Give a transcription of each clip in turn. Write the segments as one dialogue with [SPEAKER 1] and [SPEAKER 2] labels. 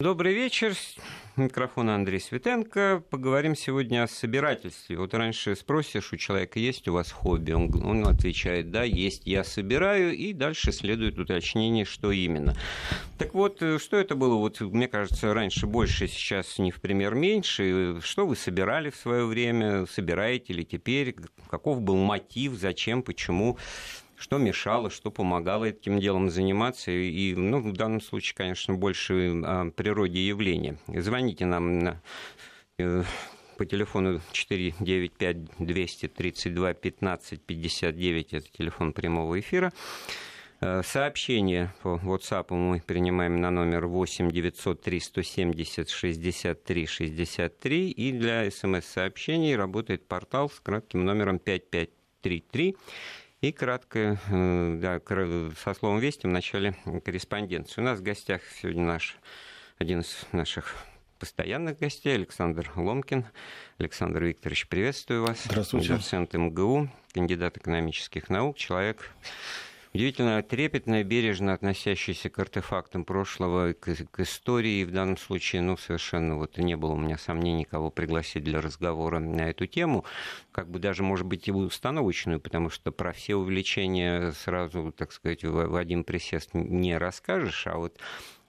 [SPEAKER 1] Добрый вечер. Микрофон Андрей Светенко. Поговорим сегодня о собирательстве. Вот раньше спросишь у человека, есть у вас хобби? Он, он отвечает, да, есть, я собираю. И дальше следует уточнение, что именно. Так вот, э, что это было? Вот, мне кажется, раньше больше, сейчас не в пример меньше. Что вы собирали в свое время? Собираете ли теперь? Каков был мотив? Зачем? Почему? Что мешало, что помогало этим делом заниматься. И, ну, в данном случае, конечно, больше о природе явления. Звоните нам на э, по телефону 495-232-15-59, это телефон прямого эфира. Э, сообщение по WhatsApp мы принимаем на номер 8 903 170 63 63. И для смс-сообщений работает портал с кратким номером 5533. И кратко, э, да, со словом «Вести» в начале корреспонденции. У нас в гостях сегодня наш, один из наших постоянных гостей, Александр Ломкин. Александр Викторович, приветствую вас.
[SPEAKER 2] Здравствуйте.
[SPEAKER 1] Доцент МГУ, кандидат экономических наук, человек удивительно трепетно и бережно относящийся к артефактам прошлого, к, к истории. В данном случае, ну, совершенно вот не было у меня сомнений, кого пригласить для разговора на эту тему. Как бы даже, может быть, и установочную, потому что про все увлечения сразу, так сказать, в один присест не расскажешь, а вот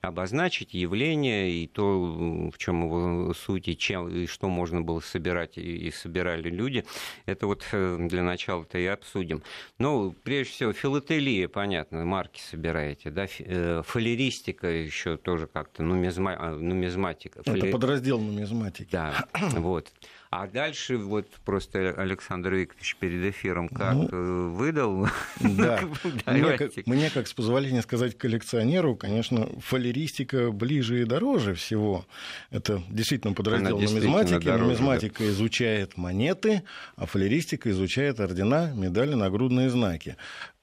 [SPEAKER 1] обозначить явление и то, в чем его суть, и, чем, и что можно было собирать, и, собирали люди. Это вот э, для начала-то и обсудим. Ну, прежде всего, филателия, понятно, марки собираете, да, э, фалеристика еще тоже как-то, нумизма, а, нумизматика.
[SPEAKER 2] Это подраздел нумизматики.
[SPEAKER 1] Да, вот. А дальше вот просто Александр Викторович перед эфиром как ну, выдал.
[SPEAKER 2] Да. мне, как, мне, как с позволения сказать коллекционеру, конечно, фалеристика ближе и дороже всего. Это действительно подраздел нумизматики. Дороже, Нумизматика да. изучает монеты, а фалеристика изучает ордена, медали, нагрудные знаки.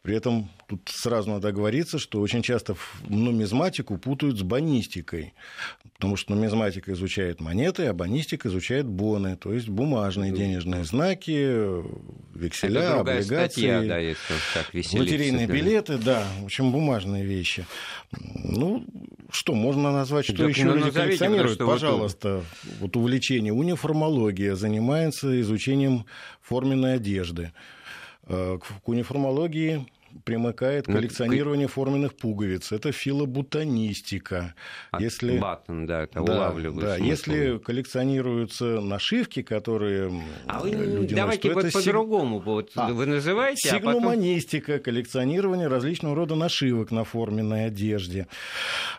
[SPEAKER 2] При этом тут сразу надо говориться, что очень часто нумизматику путают с банистикой, потому что нумизматика изучает монеты, а банистика изучает боны, то есть бумажные денежные знаки, векселя, Это облигации, статья, да, если так лотерейные да. билеты, да, в общем, бумажные вещи. Ну, что можно назвать, что так, еще ну, люди коллекционируют? Пожалуйста, вот, вот увлечение униформология занимается изучением форменной одежды. Э, к униформологии примыкает ну, коллекционирование форменных пуговиц. Это филоботанистика.
[SPEAKER 1] А, если... Баттон, да, это
[SPEAKER 2] да, да, Если коллекционируются нашивки, которые
[SPEAKER 1] а вы, люди Давайте носят, вот по-другому. Вот а, вы называете,
[SPEAKER 2] Сигнуманистика, а потом... коллекционирование различного рода нашивок на форменной одежде.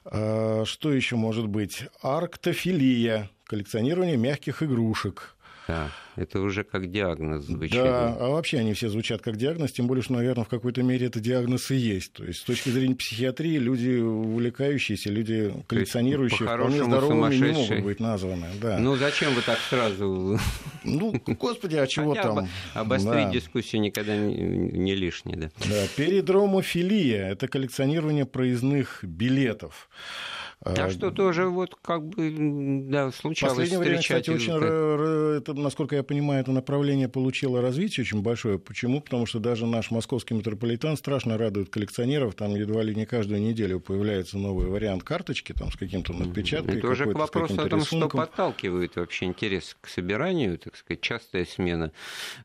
[SPEAKER 2] А, что еще может быть? Арктофилия, коллекционирование мягких игрушек.
[SPEAKER 1] Да, это уже как диагноз звучит.
[SPEAKER 2] Да, а вообще они все звучат как диагноз, тем более, что, наверное, в какой-то мере это диагноз и есть. То есть с точки зрения психиатрии люди увлекающиеся, люди коллекционирующие, вполне здоровыми не могут быть названы. Да.
[SPEAKER 1] Ну зачем вы так сразу?
[SPEAKER 2] Ну, господи, а чего Хотя там?
[SPEAKER 1] Обострить да. дискуссию никогда не, не лишнее. Да.
[SPEAKER 2] Да, передромофилия – это коллекционирование проездных билетов.
[SPEAKER 1] Так а, что тоже вот как бы да, случалось В последнее время,
[SPEAKER 2] кстати, очень, это, насколько я понимаю, это направление получило развитие очень большое. Почему? Потому что даже наш московский метрополитен страшно радует коллекционеров. Там едва ли не каждую неделю появляется новый вариант карточки там, с каким-то надпечаткой.
[SPEAKER 1] Это уже к вопросу о том, рисунком. что подталкивает вообще интерес к собиранию, так сказать, частая смена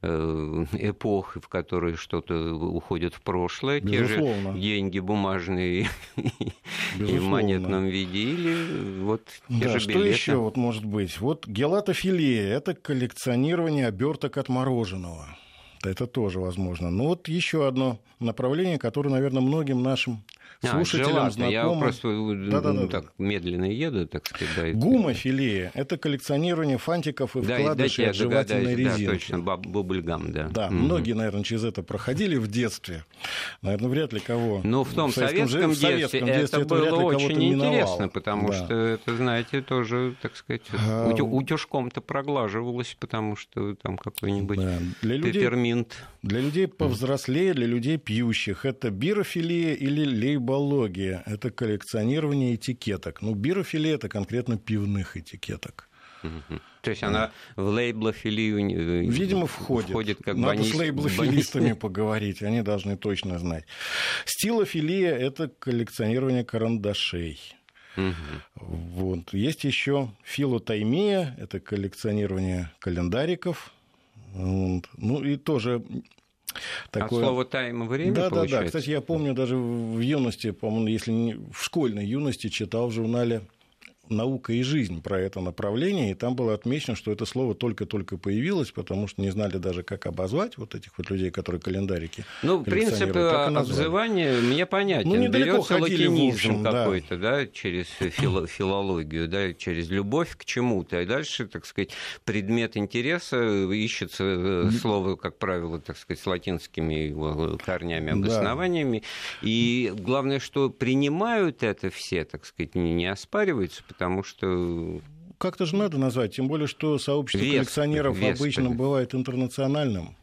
[SPEAKER 1] э, эпох, в которые что-то уходит в прошлое. Безусловно. Те же деньги бумажные и в монетном виде виде, или вот те да, же
[SPEAKER 2] что еще вот может быть? Вот гелатофилия – это коллекционирование оберток от мороженого. Это тоже возможно. Но вот еще одно направление, которое, наверное, многим нашим слушателям а, знакомо. Я
[SPEAKER 1] просто да, да, да, так медленно еду, так сказать. Да,
[SPEAKER 2] Гумофилия – это коллекционирование фантиков и да, вкладышей от жевательной резинки.
[SPEAKER 1] Да, точно, бубльгам, да.
[SPEAKER 2] Да, угу. многие, наверное, через это проходили в детстве. Наверное, вряд ли кого.
[SPEAKER 1] Ну, в том в советском, советском, детстве, в советском детстве это, это было очень интересно, потому да. что это, знаете, тоже, так сказать, а... утюжком-то проглаживалось, потому что там какой-нибудь да. для пепперминт.
[SPEAKER 2] для людей повзрослее, для людей пьющих – это бирофилия или лейбо типология – это коллекционирование этикеток. Ну, бирофилия – это конкретно пивных этикеток.
[SPEAKER 1] То есть она в лейблофилию
[SPEAKER 2] э, Видимо, входит. входит как Надо банист, с лейблофилистами банист. поговорить, они должны точно знать. Стилофилия – это коллекционирование карандашей. Угу. Вот. Есть еще филотаймия, это коллекционирование календариков. Вот. Ну и тоже
[SPEAKER 1] Такое... А слово тайм время, Да,
[SPEAKER 2] получается? да, да. Кстати, я помню даже в юности, по-моему, если не в школьной юности читал в журнале наука и жизнь про это направление, и там было отмечено, что это слово только-только появилось, потому что не знали даже, как обозвать вот этих вот людей, которые календарики
[SPEAKER 1] Ну, принцип обзывания мне понятен. Ну, Берется латинизм какой-то, да. да, через фило филологию, да, через любовь к чему-то, и дальше, так сказать, предмет интереса ищется э, слово, как правило, так сказать, с латинскими корнями, обоснованиями, да. и главное, что принимают это все, так сказать, не оспаривается, потому что
[SPEAKER 2] как-то же надо назвать, тем более, что сообщество вес, коллекционеров вес, обычно вес. бывает интернациональным.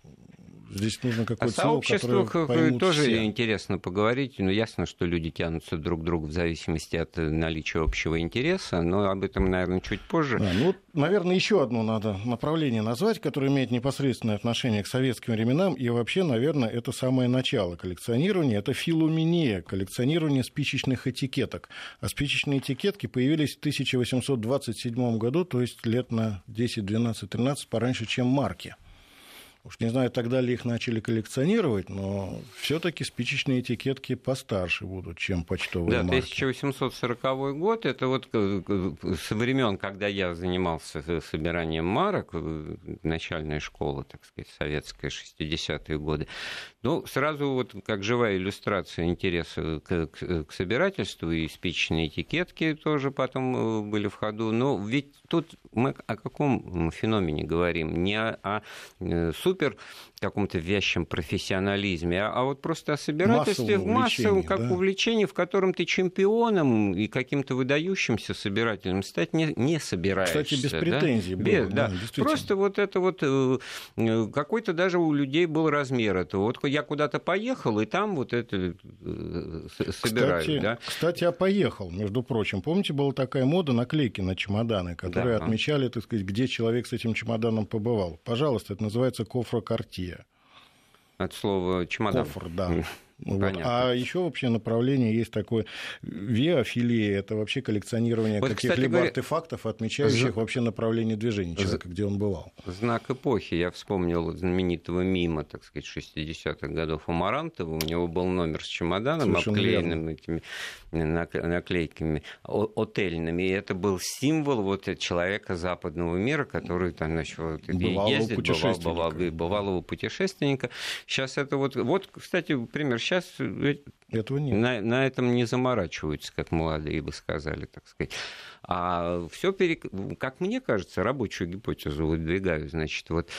[SPEAKER 2] Здесь нужно какое-то
[SPEAKER 1] О сообществах тоже все. интересно поговорить. Ну, ясно, что люди тянутся друг к другу в зависимости от наличия общего интереса, но об этом, наверное, чуть позже.
[SPEAKER 2] Да, ну, наверное, еще одно надо направление назвать, которое имеет непосредственное отношение к советским временам, и вообще, наверное, это самое начало коллекционирования, это филуминия, коллекционирование спичечных этикеток. А спичечные этикетки появились в 1827 году, то есть лет на 10, 12, 13 пораньше, чем марки. Уж не знаю, тогда ли их начали коллекционировать, но все-таки спичечные этикетки постарше будут, чем почтовые
[SPEAKER 1] да,
[SPEAKER 2] марки.
[SPEAKER 1] 1840 год, это вот со времен, когда я занимался собиранием марок, начальная школа, так сказать, советская, 60-е годы. Ну, сразу вот как живая иллюстрация интереса к, к, к собирательству, и спичечные этикетки тоже потом э, были в ходу. Но ведь тут мы о каком феномене говорим? Не о, о э, супер каком-то вязчем профессионализме, а, а вот просто о собирательстве в массовом как да? увлечении, в котором ты чемпионом и каким-то выдающимся собирателем стать не, не собираешься.
[SPEAKER 2] Кстати, без претензий да? было. Без,
[SPEAKER 1] да, да. Просто вот это вот э, э, какой-то даже у людей был размер этого. Вот я куда-то поехал, и там вот это собираю.
[SPEAKER 2] Кстати,
[SPEAKER 1] да?
[SPEAKER 2] кстати, я поехал, между прочим. Помните, была такая мода наклейки на чемоданы, которые да. отмечали, так сказать, где человек с этим чемоданом побывал. Пожалуйста, это называется кофрокартия.
[SPEAKER 1] От слова чемодан.
[SPEAKER 2] Кофр, да. Вот. А еще вообще направление есть такое виафилия, это вообще коллекционирование вот, каких-либо говоря... артефактов, отмечающих За... вообще направление движения человека, За... где он бывал.
[SPEAKER 1] Знак эпохи. Я вспомнил знаменитого мима, так сказать, 60-х годов Амарантова. У него был номер с чемоданом, Совершенно обклеенным верно. этими наклейками отельными. И это был символ вот человека западного мира, который там, значит, вот, бывалого ездит, путешественника. Бывал, бывал, бывалого путешественника. Сейчас это вот... Вот, кстати, пример сейчас этого нет. На, на этом не заморачиваются, как молодые бы сказали, так сказать. А все, перек... как мне кажется, рабочую гипотезу выдвигаю. Значит, вот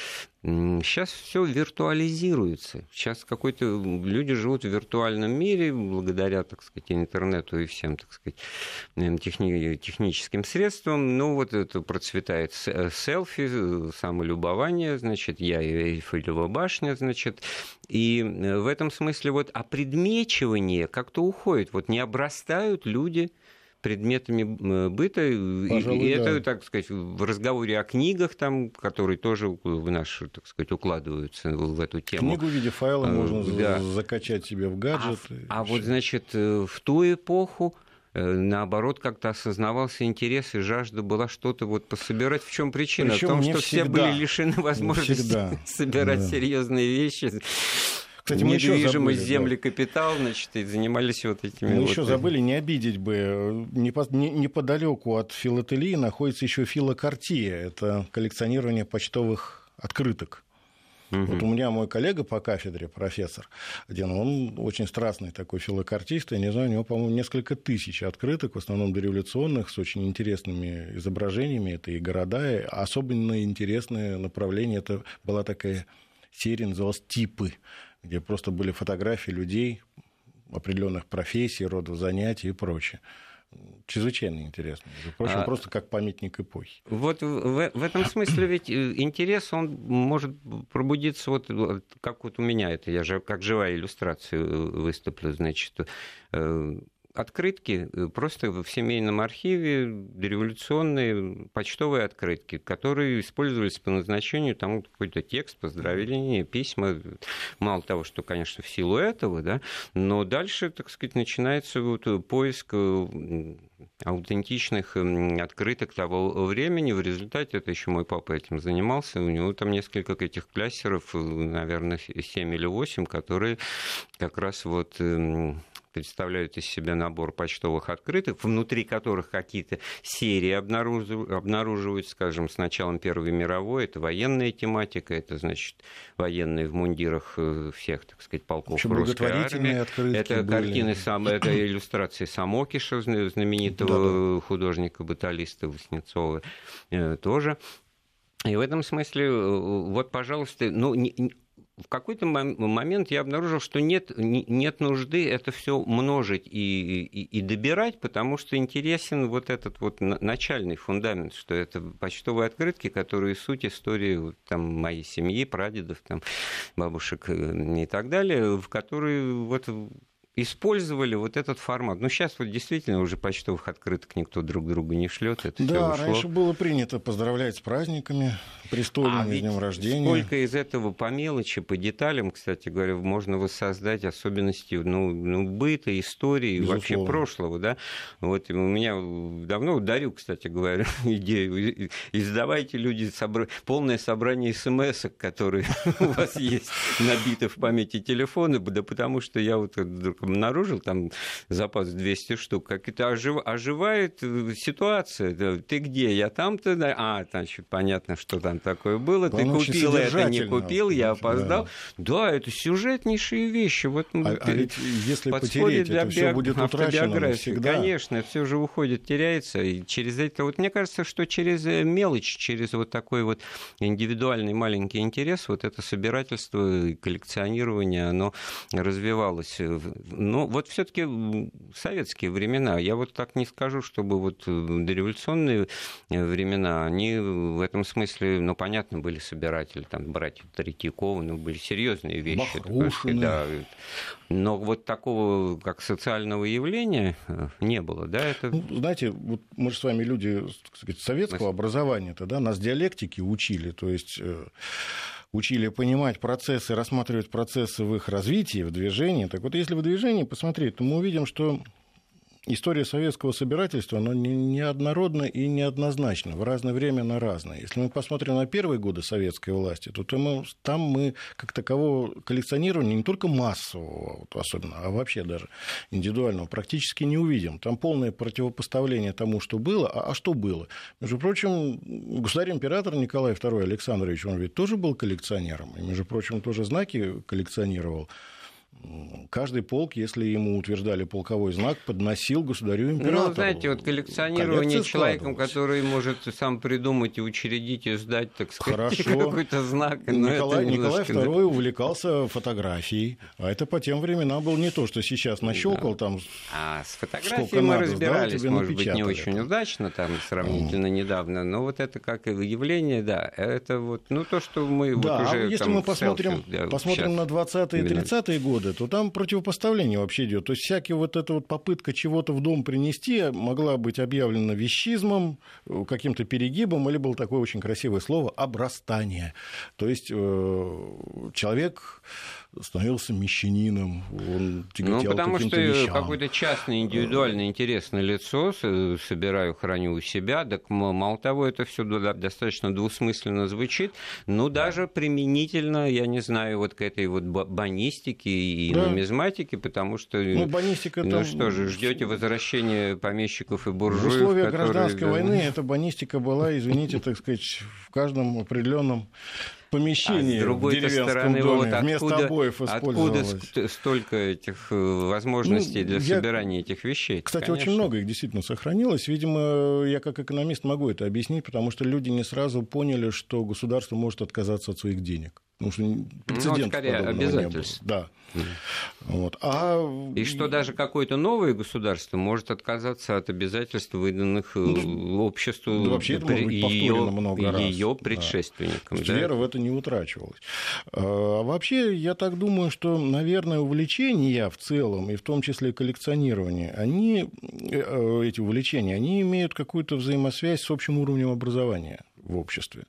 [SPEAKER 1] сейчас все виртуализируется. Сейчас какой-то люди живут в виртуальном мире благодаря, так сказать, интернету и всем, так сказать, техни... техническим средствам. Ну, вот это процветает э, селфи, самолюбование, значит, я и Эйфелева башня, значит. И э, в этом смысле вот опредмечивание как-то уходит. Вот не обрастают люди предметами быта. Пожалуй, и это, да. так сказать, в разговоре о книгах, там, которые тоже в наш, так сказать, укладываются в эту тему.
[SPEAKER 2] Книгу в виде файла а, можно да. закачать себе в гаджет.
[SPEAKER 1] А, а вот, значит, э, в ту эпоху э, наоборот, как-то осознавался интерес и жажда была что-то вот пособирать. В чем причина? Причем в том, что всегда. все были лишены возможности собирать да. серьезные вещи. Кстати, мы еще забыли, земли, да. капитал, значит, и занимались вот этими.
[SPEAKER 2] Мы
[SPEAKER 1] вот...
[SPEAKER 2] еще забыли, не обидеть бы. Неподалеку от филателии находится еще филокартия. Это коллекционирование почтовых открыток. Угу. Вот у меня мой коллега по кафедре, профессор один, он очень страстный такой филокартист, я не знаю, у него, по-моему, несколько тысяч открыток, в основном дореволюционных, с очень интересными изображениями, это и города, и особенно интересное направление, это была такая серия, называлась «Типы», где просто были фотографии людей определенных профессий, родов занятий и прочее чрезвычайно интересно. Впрочем, а, просто как памятник эпохи.
[SPEAKER 1] Вот в, в этом смысле ведь э, интерес, он может пробудиться, вот как вот у меня это, я же как живая иллюстрация э, выступлю, значит, э, открытки э, просто в семейном архиве, революционные почтовые открытки, которые использовались по назначению, там какой-то текст, поздравления, письма. Мало того, что, конечно, в силу этого, да, но дальше, так сказать, начинается вот поиск э, аутентичных открыток того времени. В результате, это еще мой папа этим занимался, у него там несколько этих кляссеров, э, наверное, 7 или 8, которые как раз вот представляют из себя набор почтовых открыток, внутри которых какие-то серии обнаруживаются, скажем, с началом Первой мировой. Это военная тематика, это, значит, военные в мундирах э, всех, так сказать, полков общем, русской армии. Это были. картины, это иллюстрации Самокиша, знаменитого да, да. художника-баталиста Васнецова э, тоже. И в этом смысле, э, вот, пожалуйста, ну, в какой-то момент я обнаружил, что нет, нет нужды это все множить и, и, и добирать, потому что интересен вот этот вот начальный фундамент, что это почтовые открытки, которые суть истории там, моей семьи, прадедов, там, бабушек э, и так далее, в которые вот использовали вот этот формат. Ну, сейчас вот действительно уже почтовых открыток никто друг другу не шлет. Это
[SPEAKER 2] да, раньше было принято поздравлять с праздниками, престольным а днем рождения.
[SPEAKER 1] Сколько из этого по мелочи, по деталям, кстати говоря, можно воссоздать особенности ну, ну, быта, истории, Безусловно. вообще прошлого. Да? Вот у меня давно дарю, кстати говоря, идею. Издавайте люди собра... полное собрание смс которые у вас есть набиты в памяти телефона, да потому что я вот вдруг обнаружил там запас 200 штук, как это ожив... оживает э, ситуация. Ты где? Я там-то, а, значит, понятно, что там такое было. Ты купил это, не купил, я опоздал. Да. да, это сюжетнейшие вещи. Вот,
[SPEAKER 2] а, а ведь если потерять, для это все будет утрачено всегда.
[SPEAKER 1] Конечно, все же уходит, теряется. И через это, вот мне кажется, что через э, мелочь, через вот такой вот индивидуальный маленький интерес, вот это собирательство и коллекционирование, оно развивалось ну, вот все-таки советские времена, я вот так не скажу, чтобы вот э, дореволюционные э, времена, они в этом смысле, ну, понятно, были собиратели, там, братья Третьяковы, ну, были серьезные вещи.
[SPEAKER 2] Бахрушины. Да,
[SPEAKER 1] но вот такого, как социального явления, э, не было, да? Это...
[SPEAKER 2] Ну, знаете, вот мы же с вами люди, так сказать, советского мы... образования, тогда нас диалектики учили, то есть учили понимать процессы, рассматривать процессы в их развитии, в движении. Так вот, если в движении посмотреть, то мы увидим, что история советского собирательства, она неоднородна и неоднозначна, в разное время на разное. Если мы посмотрим на первые годы советской власти, то там мы, как такового коллекционирования не только массового, особенно, а вообще даже индивидуального практически не увидим. Там полное противопоставление тому, что было. А, а что было? Между прочим, государь-император Николай II Александрович, он ведь тоже был коллекционером, и, между прочим, тоже знаки коллекционировал каждый полк, если ему утверждали полковой знак, подносил государю императору.
[SPEAKER 1] Ну, знаете, вот коллекционирование человеком, который может сам придумать и учредить и сдать, так сказать, какой-то знак.
[SPEAKER 2] Николай, Николай II увлекался фотографией, а это по тем временам был не то, что сейчас нащелкал да. там.
[SPEAKER 1] А с фотографией мы надо, разбирались, сдал, может быть, не очень удачно, там сравнительно mm. недавно, но вот это как явление, да, это вот, ну то, что мы
[SPEAKER 2] да,
[SPEAKER 1] вот уже.
[SPEAKER 2] А если мы посмотрим, селфи, да, посмотрим на 20-е и 30-е годы, то там противопоставление вообще идет. То есть всякая вот эта вот попытка чего-то в дом принести могла быть объявлена вещизмом, каким-то перегибом, или было такое очень красивое слово «обрастание». То есть э, человек становился мещанином, он
[SPEAKER 1] Ну, потому что вещам. какой-то частный, индивидуальный, интересное лицо собираю, храню у себя, так мало того, это все достаточно двусмысленно звучит, ну, даже применительно, я не знаю, вот к этой вот банистике и да. нумизматике, потому что...
[SPEAKER 2] Ну, банистика
[SPEAKER 1] Ну, там... что же, ждете возвращения помещиков и буржуев, В
[SPEAKER 2] условиях которые... гражданской войны эта банистика была, извините, так сказать, в каждом определенном помещении а с другой в стороны, доме, вот откуда, вместо обоев использовалось.
[SPEAKER 1] Откуда столько этих э, возможностей ну, для я, собирания этих вещей?
[SPEAKER 2] Кстати, конечно. очень много их действительно сохранилось. Видимо, я как экономист могу это объяснить, потому что люди не сразу поняли, что государство может отказаться от своих денег. Потому что прецедент ну, скорее
[SPEAKER 1] обязательств.
[SPEAKER 2] Да. Вот. А...
[SPEAKER 1] И что даже какое-то новое государство может отказаться от обязательств, выданных э, ну, обществу
[SPEAKER 2] да, вообще это может быть ее, много раз.
[SPEAKER 1] ее предшественникам.
[SPEAKER 2] Да. Да? Вера в это не утрачивалась. А вообще, я так думаю, что, наверное, увлечения в целом, и в том числе коллекционирование, они, э, эти увлечения, они имеют какую-то взаимосвязь с общим уровнем образования в обществе.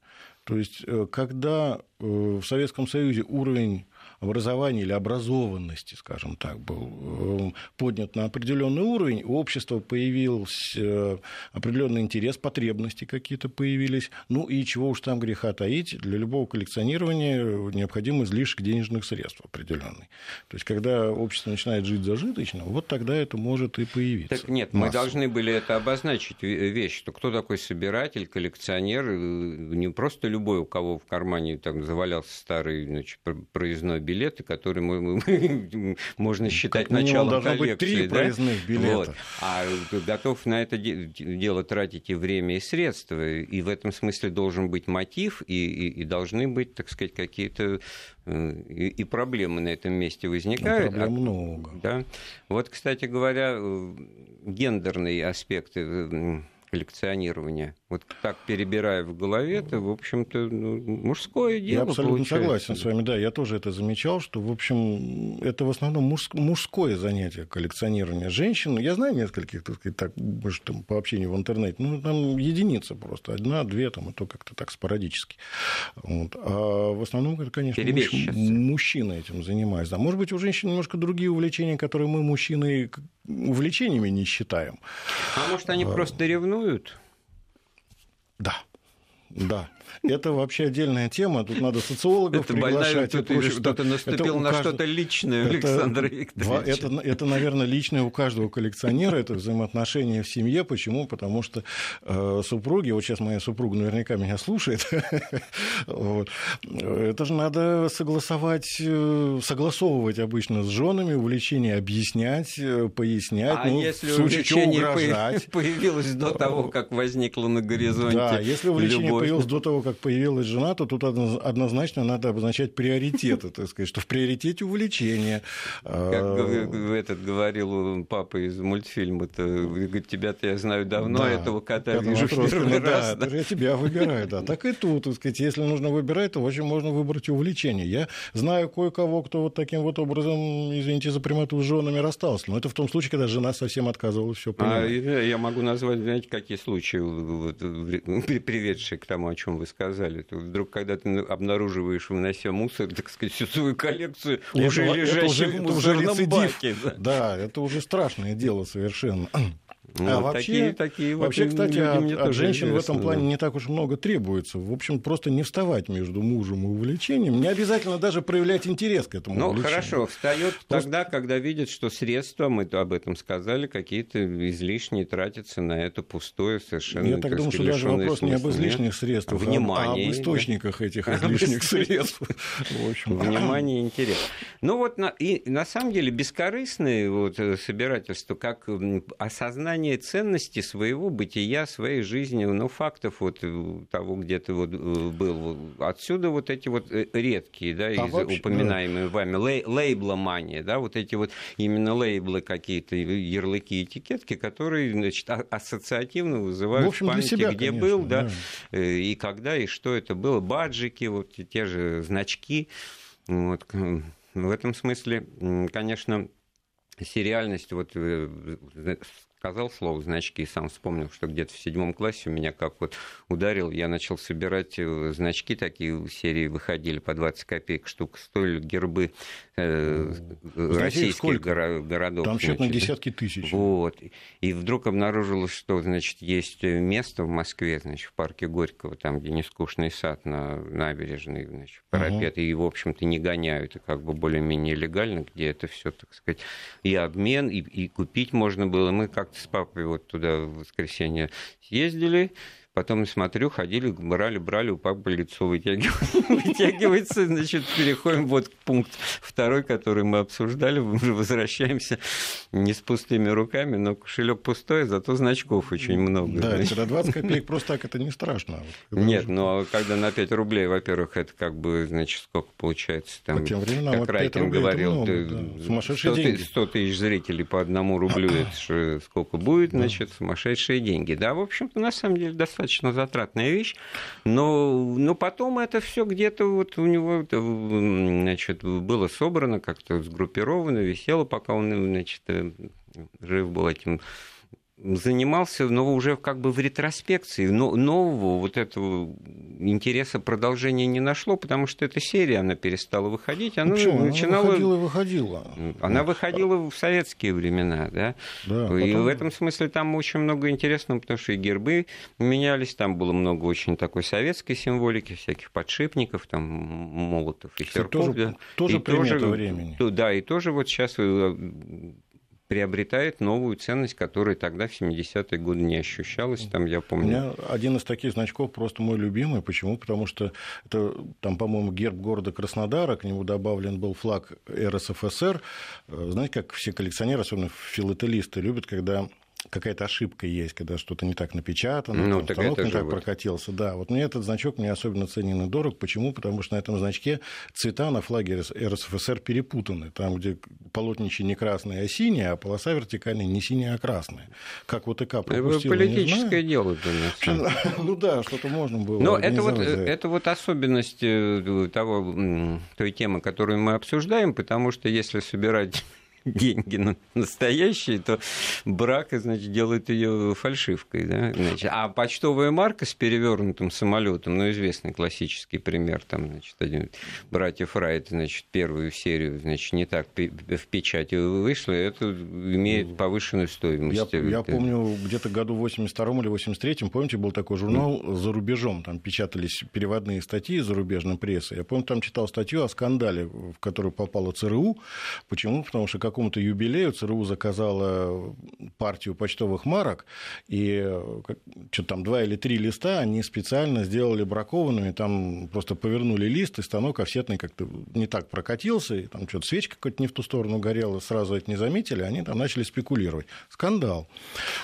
[SPEAKER 2] То есть, э, когда в Советском Союзе уровень образования или образованности, скажем так, был э, поднят на определенный уровень, у общества появился э, определенный интерес, потребности какие-то появились, ну и чего уж там греха таить, для любого коллекционирования необходим излишек денежных средств определенный. То есть, когда общество начинает жить зажиточно, вот тогда это может и появиться.
[SPEAKER 1] Так нет, массово. мы должны были это обозначить вещь, что кто такой собиратель, коллекционер, э, не просто любой, у кого в кармане там завалялся старый значит, проездной билет, билеты, которые мы, мы, можно считать как началом должно коллекции. Быть три
[SPEAKER 2] да? проездных билета. Вот.
[SPEAKER 1] А готов на это дело тратить и время, и средства. И в этом смысле должен быть мотив, и, и, и должны быть, так сказать, какие-то э, и, и проблемы на этом месте возникают.
[SPEAKER 2] Ну, проблем много.
[SPEAKER 1] Да. Вот, кстати говоря, э, гендерные аспекты э, коллекционирования. Вот так перебирая в голове, это, в общем-то, ну, мужское дело.
[SPEAKER 2] Я абсолютно
[SPEAKER 1] получается.
[SPEAKER 2] согласен с вами, да. Я тоже это замечал, что, в общем, это в основном мужское занятие коллекционирования. Женщин, я знаю нескольких, так сказать, так, может, там, по общению в интернете, ну, там единицы просто, одна, две, там, и то как-то так спорадически. Вот. А в основном это, конечно, муж, мужчины этим занимаются. Да, может быть, у женщин немножко другие увлечения, которые мы, мужчины, увлечениями не считаем.
[SPEAKER 1] А может, они а... просто ревнуют?
[SPEAKER 2] Да. Да. Это вообще отдельная тема. Тут надо социологов это приглашать.
[SPEAKER 1] Это или что-то наступил на каждого... что-то личное, Александр это, Викторович.
[SPEAKER 2] Это, это, наверное, личное у каждого коллекционера, это взаимоотношения в семье. Почему? Потому что э, супруги, вот сейчас моя супруга наверняка меня слушает, вот, это же надо согласовать, э, согласовывать обычно с женами, увлечение объяснять, э, пояснять,
[SPEAKER 1] а ну, если в случае чего угрожать. появилось до того, как возникло на горизонте Да,
[SPEAKER 2] если увлечение появилось до того, как появилась жена, то тут однозначно надо обозначать приоритеты, так сказать, что в приоритете увлечения.
[SPEAKER 1] Как а, этот говорил папа из мультфильма, говорит, тебя-то я знаю давно, да, этого кота вижу в первый
[SPEAKER 2] да, раз. я тебя выбираю, да. Так и тут, так сказать, если нужно выбирать, то очень можно выбрать увлечение. Я знаю кое-кого, кто вот таким вот образом, извините за прямоту, с женами расстался. Но это в том случае, когда жена совсем отказывалась все
[SPEAKER 1] понимать. А, я могу назвать, знаете, какие случаи, вот, приведшие к тому, о чем вы сказали. То вдруг, когда ты обнаруживаешь, вынося мусор, так сказать, всю свою коллекцию, это, уже в мусорном это уже баке.
[SPEAKER 2] Да. да, это уже страшное дело совершенно.
[SPEAKER 1] Ну, а вот вообще, такие, такие
[SPEAKER 2] вообще, вот кстати, от, от женщин в этом плане да. не так уж много требуется. В общем, просто не вставать между мужем и увлечением. Не обязательно даже проявлять интерес к этому
[SPEAKER 1] Ну,
[SPEAKER 2] увлечению.
[SPEAKER 1] хорошо, встает просто... тогда, когда видит, что средства, мы об этом сказали, какие-то излишние тратятся на это пустое совершенно.
[SPEAKER 2] Я так думаю, что даже вопрос смысла. не об излишних средствах, Внимание. а об источниках этих излишних средств.
[SPEAKER 1] Внимание и интерес. Ну вот, и на самом деле, бескорыстное вот, э, собирательство, как осознание осознание ценности своего бытия, своей жизни, ну, фактов вот э, того, где ты вот э, был. Отсюда вот эти вот э, редкие, да, а из вообще, упоминаемые да. вами, лей, лейбломания, да, вот эти вот именно лейблы какие-то, ярлыки, этикетки, которые, значит, а, ассоциативно вызывают в, общем, в памяти, себя, где конечно, был, да, да, и когда, и что это было, баджики, вот те же значки, вот, в этом смысле, конечно, сериальность вот сказал слово значки и сам вспомнил, что где-то в седьмом классе у меня как вот ударил, я начал собирать э, значки, такие в серии выходили по 20 копеек штук, стоили гербы э, российских горо- городов.
[SPEAKER 2] Там счет на десятки тысяч.
[SPEAKER 1] Вот. И вдруг обнаружилось, что, значит, есть место в Москве, значит, в парке Горького, там, где нескучный сад на набережной, значит, парапет, угу. и, в общем-то, не гоняют, и как бы более-менее легально, где это все, так сказать, и обмен, и, и купить можно было. Мы как с папой вот туда в воскресенье съездили, Потом смотрю, ходили, брали, брали, у папы лицо вытягивается, значит, переходим вот к пункту второй, который мы обсуждали, мы уже возвращаемся не с пустыми руками, но кошелек пустой, зато значков очень много.
[SPEAKER 2] Да, когда 20 копеек просто так, это не страшно.
[SPEAKER 1] Нет, но когда на 5 рублей, во-первых, это как бы, значит, сколько получается там, по тем временам, как Райтин говорил, много, да. сумасшедшие 100, деньги. 100 тысяч зрителей по одному рублю, это сколько будет, значит, сумасшедшие деньги. Да, в общем-то, на самом деле, достаточно затратная вещь, но, но потом это все где-то вот у него значит, было собрано, как-то сгруппировано, висело, пока он значит, э, жив был этим занимался, но уже как бы в ретроспекции. Но нового вот этого интереса продолжения не нашло, потому что эта серия, она перестала выходить. Она
[SPEAKER 2] Почему? начинала... Она выходила и выходила.
[SPEAKER 1] Она выходила в советские времена, да? да и потом... в этом смысле там очень много интересного, потому что и гербы менялись, там было много очень такой советской символики, всяких подшипников, там молотов и серпов.
[SPEAKER 2] Тоже, да. тоже и тоже, времени.
[SPEAKER 1] Да, и тоже вот сейчас э, приобретает новую ценность, которая тогда в 70-е годы не ощущалась. Там, я помню...
[SPEAKER 2] У меня один из таких значков просто мой любимый. Почему? Потому что это, там, по-моему, герб города Краснодара, к нему добавлен был флаг РСФСР. Э, знаете, как все коллекционеры, особенно филателисты, любят, когда какая-то ошибка есть, когда что-то не так напечатано, ну, так станок не так вот. прокатился. Да, вот мне этот значок мне особенно ценен и дорог. Почему? Потому что на этом значке цвета на флаге РСФСР перепутаны. Там, где полотнище не красное, а синее, а полоса вертикальная не синяя, а красная. Как вот ИК пропустил,
[SPEAKER 1] Политическое дело.
[SPEAKER 2] Ну да, что-то можно было
[SPEAKER 1] Но это вот, это вот особенность э, того, той темы, которую мы обсуждаем, потому что если собирать деньги настоящие, то брак, значит, делает ее фальшивкой. Да? Значит, а почтовая марка с перевернутым самолетом, ну, известный классический пример, там, значит, один братьев Райт, значит, первую серию, значит, не так в печати вышла, это имеет ну, повышенную стоимость.
[SPEAKER 2] Я, я помню, где-то году 82 или 83 помните, был такой журнал «За рубежом», там печатались переводные статьи зарубежной прессы. Я помню, там читал статью о скандале, в которую попала ЦРУ. Почему? Потому что какому-то юбилею ЦРУ заказала партию почтовых марок, и что там, два или три листа они специально сделали бракованными, там просто повернули лист, и станок офсетный как-то не так прокатился, и там что-то свечка какая-то не в ту сторону горела, сразу это не заметили, они там начали спекулировать. Скандал.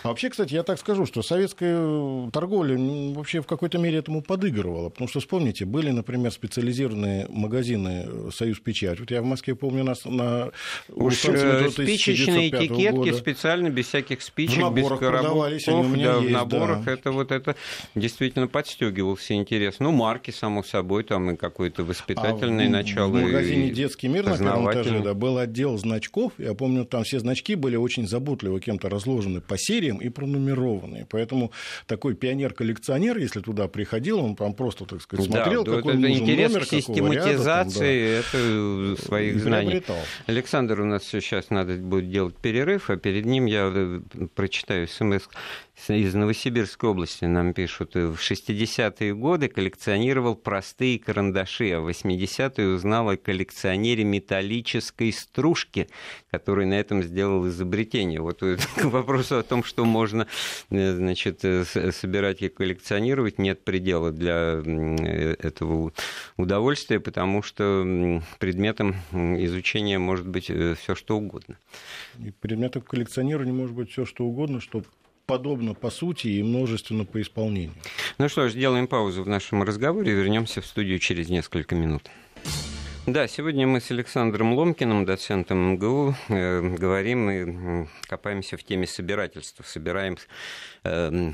[SPEAKER 2] А вообще, кстати, я так скажу, что советская торговля вообще в какой-то мере этому подыгрывала, потому что, вспомните, были, например, специализированные магазины «Союз Печать». Вот я в Москве помню, нас на
[SPEAKER 1] Уж э, спичечные этикетки года. специально, без всяких спичек, без коробков, да, в наборах. Да. Это вот это действительно подстегивался интерес. Ну, марки, само собой, там и какое-то воспитательное а начало.
[SPEAKER 2] В магазине «Детский мир» на первом этаже да, был отдел значков. Я помню, там все значки были очень заботливо кем-то разложены по сериям и пронумерованы. Поэтому такой пионер-коллекционер, если туда приходил, он там просто, так сказать, смотрел, да, какой это нужен интерес номер, к
[SPEAKER 1] систематизации ряда, там, да, это своих знаний. Александр, у нас все сейчас надо будет делать перерыв, а перед ним я э, прочитаю смс из Новосибирской области нам пишут, в 60-е годы коллекционировал простые карандаши, а в 80-е узнал о коллекционере металлической стружки, который на этом сделал изобретение. Вот к вопросу о том, что можно э, значит, э, собирать и коллекционировать, нет предела для э, этого удовольствия, потому что предметом изучения может быть все что угодно.
[SPEAKER 2] И предметом коллекционирования может быть все что угодно, что подобно по сути и множественно по исполнению.
[SPEAKER 1] Ну что ж, сделаем паузу в нашем разговоре вернемся в студию через несколько минут. Да, сегодня мы с Александром Ломкиным, доцентом МГУ, э, говорим и копаемся в теме собирательства. Собираем э,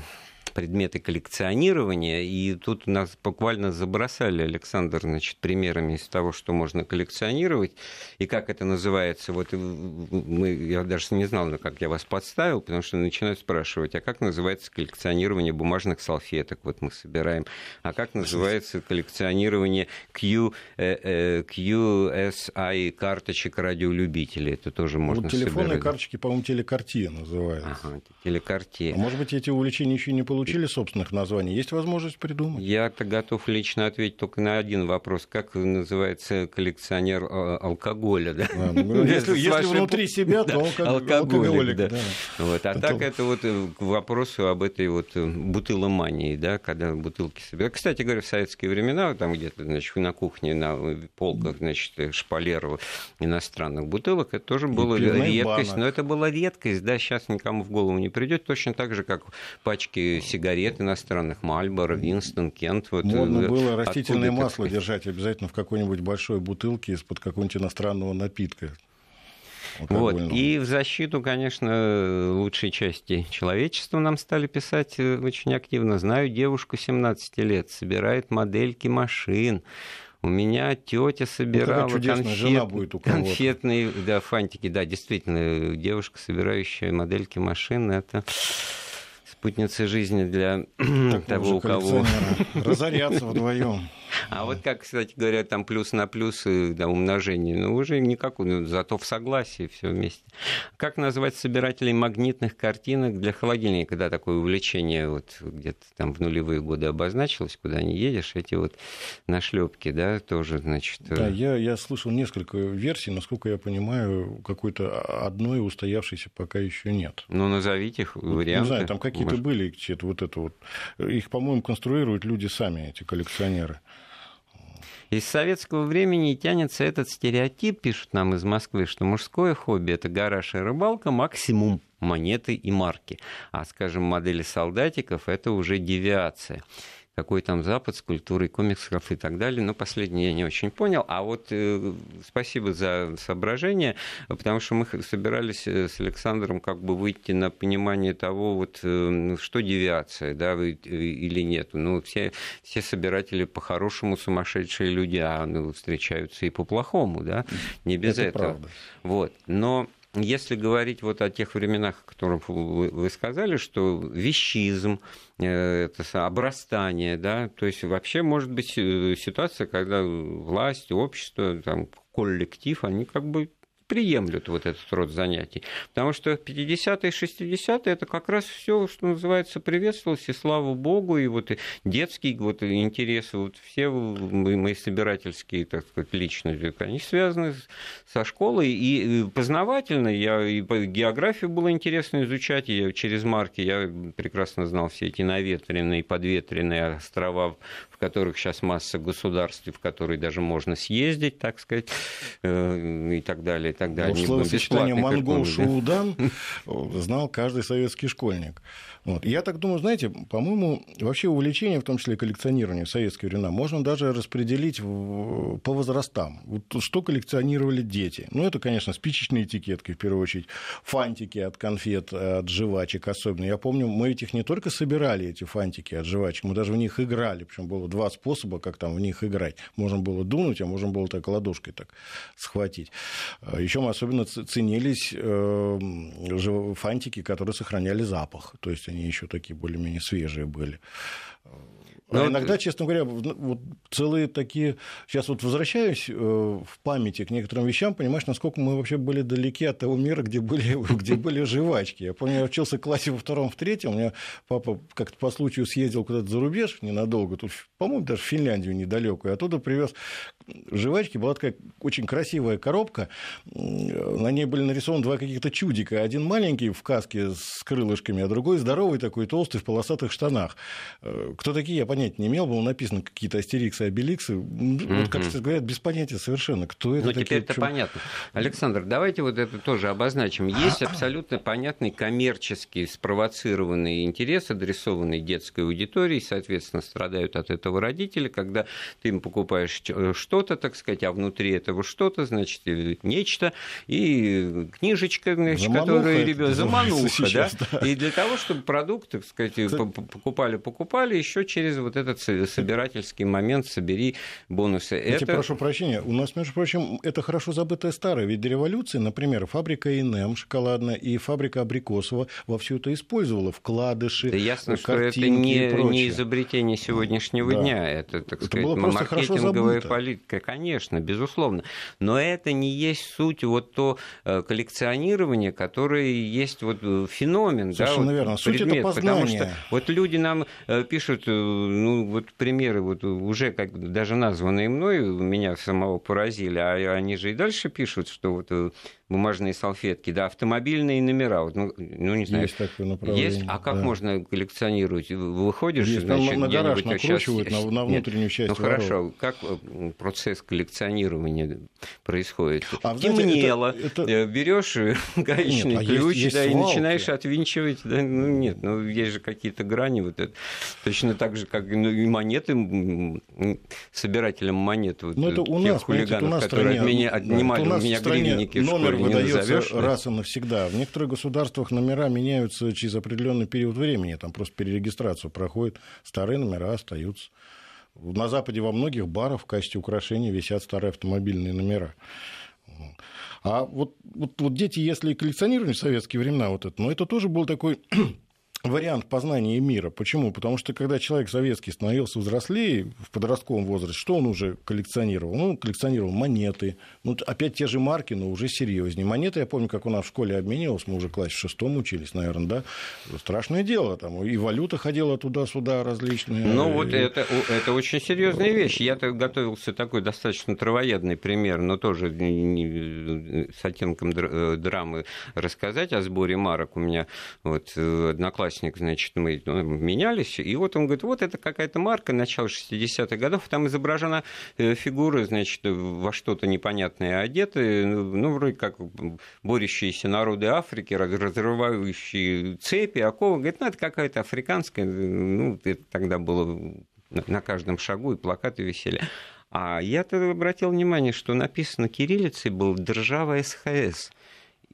[SPEAKER 1] предметы коллекционирования, и тут нас буквально забросали, Александр, значит, примерами из того, что можно коллекционировать, и как это называется. Вот мы, я даже не знал, как я вас подставил, потому что начинают спрашивать, а как называется коллекционирование бумажных салфеток, вот мы собираем, а как называется коллекционирование Q, э, э, QSI карточек радиолюбителей, это тоже можно
[SPEAKER 2] вот телефонные собирать. карточки, по-моему, телекартия называются.
[SPEAKER 1] Ага, телекартия.
[SPEAKER 2] А может быть, эти увлечения еще не получили получили собственных названий. Есть возможность придумать?
[SPEAKER 1] Я-то готов лично ответить только на один вопрос. Как называется коллекционер а, алкоголя? Да?
[SPEAKER 2] А, ну, если если внутри себя, то алкоголик.
[SPEAKER 1] Да. Вот. А так это вот э, к вопросу об этой вот э, бутыломании, да, когда бутылки собирают. Кстати говоря, в советские времена, там где-то, значит, на кухне, на полках, значит, шпалеров иностранных бутылок, это тоже была редкость. Но это была редкость, да, сейчас никому в голову не придет. Точно так же, как пачки сигарет иностранных, Мальборо, Винстон, Кент.
[SPEAKER 2] Вот, Модно э, было растительное масло держать обязательно в какой-нибудь большой бутылке из-под какого-нибудь иностранного напитка.
[SPEAKER 1] Вот. И в защиту, конечно, лучшей части человечества нам стали писать э, очень активно. Знаю девушку 17 лет, собирает модельки машин. У меня тетя собирала ну, конфет, будет у конфетные да, фантики. Да, действительно, девушка, собирающая модельки машин, это спутница жизни для того, у кого...
[SPEAKER 2] Разоряться вдвоем.
[SPEAKER 1] А вот как, кстати говоря, там плюс на плюс да, умножение, ну уже никак, ну, зато в согласии все вместе. Как назвать собирателей магнитных картинок для холодильника, когда такое увлечение вот где-то там в нулевые годы обозначилось, куда не едешь, эти вот нашлепки, да, тоже, значит...
[SPEAKER 2] Да, я, я слышал несколько версий, насколько я понимаю, какой-то одной устоявшейся пока еще нет.
[SPEAKER 1] Ну, назовите их варианты.
[SPEAKER 2] Не знаю, там какие-то Может... были, вот это вот. Их, по-моему, конструируют люди сами, эти коллекционеры.
[SPEAKER 1] Из советского времени тянется этот стереотип, пишут нам из Москвы, что мужское хобби – это гараж и рыбалка, максимум монеты и марки. А, скажем, модели солдатиков – это уже девиация какой там Запад с культурой комиксов и так далее. Но последнее я не очень понял. А вот э, спасибо за соображение, потому что мы собирались э, с Александром как бы выйти на понимание того, вот, э, что девиация, да, э, или нет. Ну, все, все собиратели по-хорошему сумасшедшие люди, а ну, встречаются и по-плохому, да, не без Это этого. Правда. Вот. Но если говорить вот о тех временах, о которых вы сказали, что вещизм, э, это обрастание, да, то есть вообще может быть э, ситуация, когда власть, общество, там, коллектив, они как бы приемлют вот этот род занятий. Потому что 50-е, 60-е это как раз все, что называется, приветствовалось, и слава богу, и вот детские вот интересы, вот все мои собирательские, так сказать, личности, они связаны со школой, и познавательно, я и географию было интересно изучать, и через марки я прекрасно знал все эти наветренные, подветренные острова, в которых сейчас масса государств, в которые даже можно съездить, так сказать, э, и так далее, и так далее.
[SPEAKER 2] Ну, словосочетание «монгол-шуудан» знал каждый советский школьник. Вот. Я так думаю, знаете, по-моему, вообще увлечение, в том числе коллекционирование в советские времена, можно даже распределить в, по возрастам. Вот что коллекционировали дети? Ну, это, конечно, спичечные этикетки, в первую очередь, фантики от конфет, от жвачек особенно. Я помню, мы этих не только собирали, эти фантики от жвачек, мы даже в них играли. Причем было два способа, как там в них играть. Можно было дунуть, а можно было так ладошкой так схватить. Еще мы особенно ценились э, фантики, которые сохраняли запах. То есть они еще такие более-менее свежие были. Но а иногда, честно говоря, вот целые такие... Сейчас вот возвращаюсь э, в памяти к некоторым вещам, понимаешь, насколько мы вообще были далеки от того мира, где были, где были жвачки. Я помню, я учился в классе во втором, в третьем, у меня папа как-то по случаю съездил куда-то за рубеж ненадолго, тут, по-моему, даже в Финляндию недалеко, и оттуда привез жвачки, была такая очень красивая коробка, на ней были нарисованы два каких-то чудика, один маленький в каске с крылышками, а другой здоровый такой, толстый, в полосатых штанах. Э, кто такие, я понятия не имел, было написано какие-то астериксы, обеликсы. Mm-hmm. Вот, как говорят, без понятия совершенно, кто это
[SPEAKER 1] Ну, теперь это понятно. Александр, давайте вот это тоже обозначим. Есть абсолютно понятный коммерческий спровоцированный интерес, адресованный детской аудитории, соответственно, страдают от этого родители, когда ты им покупаешь что-то, так сказать, а внутри этого что-то, значит, нечто, и книжечка, значит, которую ребят замануха, сейчас, да? да? И для того, чтобы продукт, так сказать, покупали, покупали, еще через вот этот собирательский момент, собери бонусы.
[SPEAKER 2] Я это... прошу прощения, у нас, между прочим, это хорошо забытое старое, ведь до революции, например, фабрика ИНМ шоколадная и фабрика Абрикосова во все это использовала, вкладыши,
[SPEAKER 1] да ясно, что это не, не изобретение сегодняшнего да. дня, это, так это сказать, маркетинговая политика, конечно, безусловно. Но это не есть суть вот то э, коллекционирование, которое есть вот э, феномен.
[SPEAKER 2] Совершенно
[SPEAKER 1] да,
[SPEAKER 2] верно. Вот суть предмет, это познание.
[SPEAKER 1] Потому что вот люди нам э, пишут, ну вот примеры вот уже как даже названные мной меня самого поразили, а они же и дальше пишут, что вот бумажные салфетки, да, автомобильные номера. Вот, ну, ну, не знаю.
[SPEAKER 2] Есть такое направление.
[SPEAKER 1] Есть, а как да. можно коллекционировать? Выходишь,
[SPEAKER 2] Есть, значит, на гараж накручивают сейчас... на, на внутреннюю Нет, часть
[SPEAKER 1] Ну ворот. хорошо, как э, процесс коллекционирования происходит? А, Темнело, это, это... Э, берешь гаечный нет, ключ, есть, есть да, и начинаешь отвинчивать. Да? Ну нет, ну есть же какие-то грани. Вот это. Точно так же, как монеты, собирателям монет, вот,
[SPEAKER 2] ну, это у нас, хулиганов, у нас
[SPEAKER 1] которые стране, от меня, отнимали у, у меня гривенники школе
[SPEAKER 2] выдается раз и навсегда. В некоторых государствах номера меняются через определенный период времени. Там просто перерегистрацию проходит. Старые номера остаются. На Западе во многих барах в качестве украшения висят старые автомобильные номера. А вот, вот, вот дети, если коллекционировали в советские времена вот это, но это тоже был такой вариант познания мира. Почему? Потому что когда человек советский становился взрослее в подростковом возрасте, что он уже коллекционировал? Ну, коллекционировал монеты, ну, опять те же марки, но уже серьезнее. Монеты, я помню, как у нас в школе обменивался, мы уже в классе в шестом учились, наверное, да? Страшное дело, там и валюта ходила туда-суда различные.
[SPEAKER 1] Ну, вот и... это, это очень серьезная вещь. Я-то готовился такой достаточно травоядный пример, но тоже с оттенком э, драмы рассказать о сборе марок. У меня вот э, одноклассник одноклассник, значит, мы ну, менялись, и вот он говорит, вот это какая-то марка начала 60-х годов, там изображена э, фигура, значит, во что-то непонятное одеты, ну, вроде как борющиеся народы Африки, разрывающие цепи, оковы, говорит, ну, это какая-то африканская, ну, это тогда было на каждом шагу, и плакаты висели. А я-то обратил внимание, что написано кириллицей был «Держава СХС».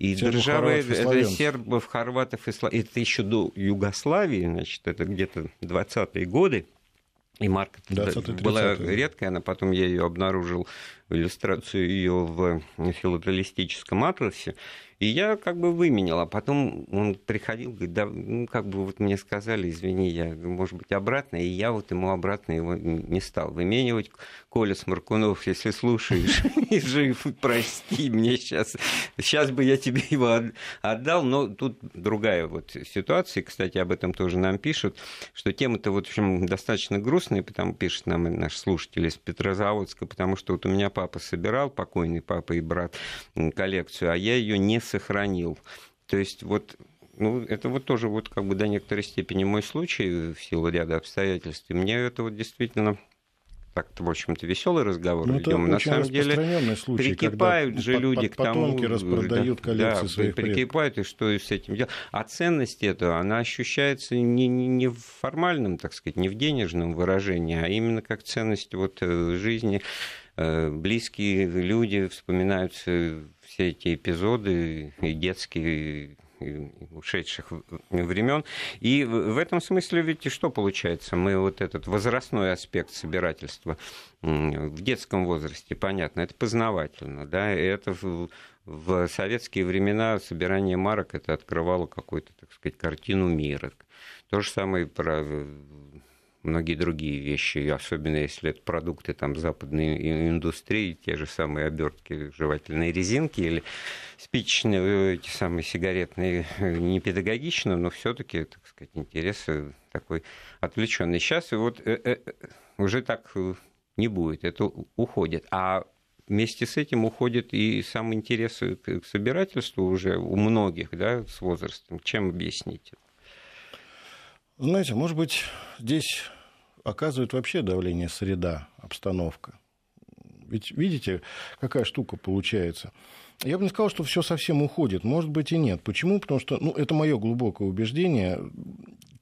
[SPEAKER 1] И державы, это сербов, хорватов и славян. Это еще до Югославии, значит, это где-то 20-е годы. И марка была редкая, она потом я ее обнаружил, иллюстрацию ее в филателистическом атласе. И я как бы выменял, а потом он приходил, говорит, да, ну, как бы вот мне сказали, извини, я, может быть, обратно, и я вот ему обратно его не стал выменивать. Коля Сморкунов, если слушаешь и жив, прости, мне сейчас, сейчас бы я тебе его отдал, но тут другая вот ситуация, кстати, об этом тоже нам пишут, что тема-то в общем, достаточно грустная, потому пишет нам наш слушатель из Петрозаводска, потому что вот у меня папа собирал, покойный папа и брат, коллекцию, а я ее не сохранил. То есть вот ну, это вот тоже вот как бы до некоторой степени мой случай в силу ряда обстоятельств. И мне это вот действительно так-то, в общем-то, веселый разговор
[SPEAKER 2] ну, ведем. На самом деле случай,
[SPEAKER 1] прикипают же люди к тому,
[SPEAKER 2] распродают коллекции
[SPEAKER 1] да,
[SPEAKER 2] своих
[SPEAKER 1] прикипают,
[SPEAKER 2] предков.
[SPEAKER 1] и что с этим делать. А ценность этого, она ощущается не, не, не в формальном, так сказать, не в денежном выражении, а именно как ценность вот э, жизни. Э, близкие люди вспоминаются все эти эпизоды и детские ушедших времен. И в этом смысле ведь что получается? Мы вот этот возрастной аспект собирательства в детском возрасте, понятно, это познавательно, да, это в, в советские времена собирание марок это открывало какую-то, так сказать, картину мира. То же самое про многие другие вещи, особенно если это продукты там, западной индустрии, те же самые обертки жевательной резинки или спичечные, эти самые сигаретные, не педагогично, но все-таки, так сказать, интерес такой отвлеченный. Сейчас вот э, э, уже так не будет, это уходит. А вместе с этим уходит и сам интерес к собирательству уже у многих да, с возрастом. Чем объяснить?
[SPEAKER 2] Знаете, может быть, здесь оказывает вообще давление среда, обстановка. Ведь видите, какая штука получается. Я бы не сказал, что все совсем уходит. Может быть и нет. Почему? Потому что, ну, это мое глубокое убеждение.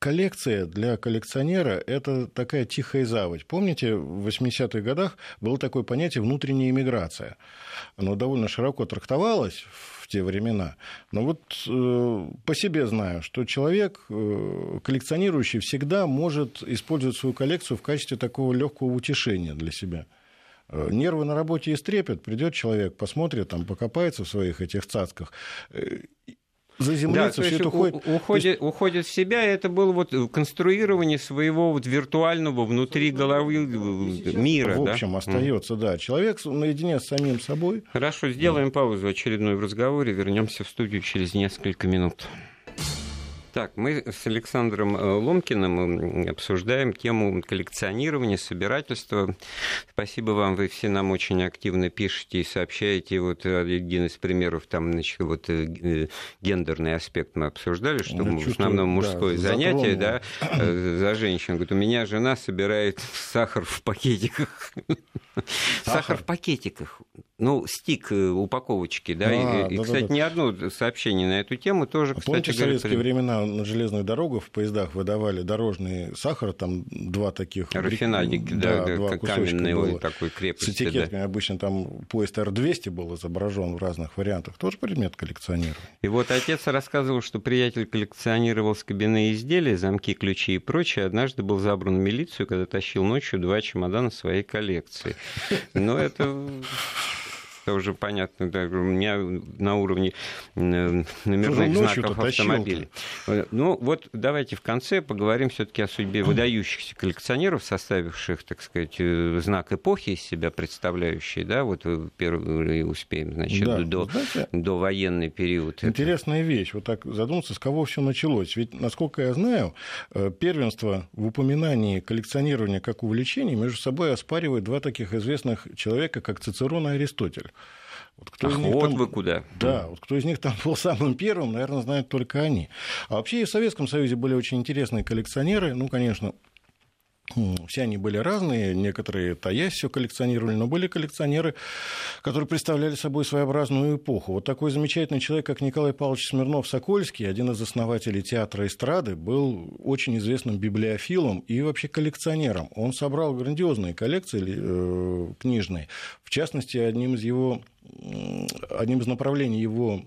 [SPEAKER 2] коллекция для коллекционера – это такая тихая заводь. Помните, в 80-х годах было такое понятие «внутренняя иммиграция». Оно довольно широко трактовалось в те времена. Но вот э, по себе знаю, что человек, э, коллекционирующий, всегда может использовать свою коллекцию в качестве такого легкого утешения для себя. Э, нервы на работе истрепят, придет человек, посмотрит, там, покопается в своих этих цацках, э,
[SPEAKER 1] заземлиться, да, все это уходит. Уходит, есть... уходит в себя, это было вот конструирование своего вот виртуального внутри головы э, мира.
[SPEAKER 2] В общем, да? остается, mm. да. Человек наедине с самим собой.
[SPEAKER 1] Хорошо, сделаем mm. паузу очередной в разговоре, вернемся в студию через несколько минут. Так, мы с Александром э, Ломкиным обсуждаем тему коллекционирования, собирательства. Спасибо вам, вы все нам очень активно пишете и сообщаете. Вот один из примеров, там, значит, вот э, гендерный аспект мы обсуждали, что ну, в основном мужское да, занятие, да, э, за женщин. Говорит, у меня жена собирает сахар в пакетиках. Сахар в пакетиках. Ну, стик э, упаковочки, да. А, и, да, кстати, да, да. ни одно сообщение на эту тему тоже,
[SPEAKER 2] а Помните, в советские говоря, времена на железных дорогах в поездах выдавали дорожный сахар, там два таких...
[SPEAKER 1] Рафинадики, да, да, два каменный было. такой крепости.
[SPEAKER 2] С этикетками. Да. Обычно там поезд Р-200 был изображен в разных вариантах. Тоже предмет коллекционирования.
[SPEAKER 1] И вот отец рассказывал, что приятель коллекционировал скобяные изделия, замки, ключи и прочее. Однажды был забран в милицию, когда тащил ночью два чемодана своей коллекции. Но это это уже понятно, да, у меня на уровне э, номерных знаков автомобилей. Э, ну, вот давайте в конце поговорим все-таки о судьбе выдающихся коллекционеров, составивших, так сказать, э, знак эпохи из себя представляющий, да, вот первый успеем, значит, да, до, знаете, до военный период.
[SPEAKER 2] Интересная это... вещь, вот так задуматься, с кого все началось. Ведь, насколько я знаю, первенство в упоминании коллекционирования как увлечения между собой оспаривают два таких известных человека, как Цицерон и Аристотель.
[SPEAKER 1] Вот, кто Ах, из них вот там... вы куда.
[SPEAKER 2] Да, вот кто из них там был самым первым, наверное, знают только они. А вообще и в Советском Союзе были очень интересные коллекционеры. Ну, конечно, все они были разные, некоторые таясь все коллекционировали, но были коллекционеры, которые представляли собой своеобразную эпоху. Вот такой замечательный человек, как Николай Павлович Смирнов-Сокольский, один из основателей театра эстрады, был очень известным библиофилом и вообще коллекционером. Он собрал грандиозные коллекции э, книжные. В частности, одним из его одним из направлений его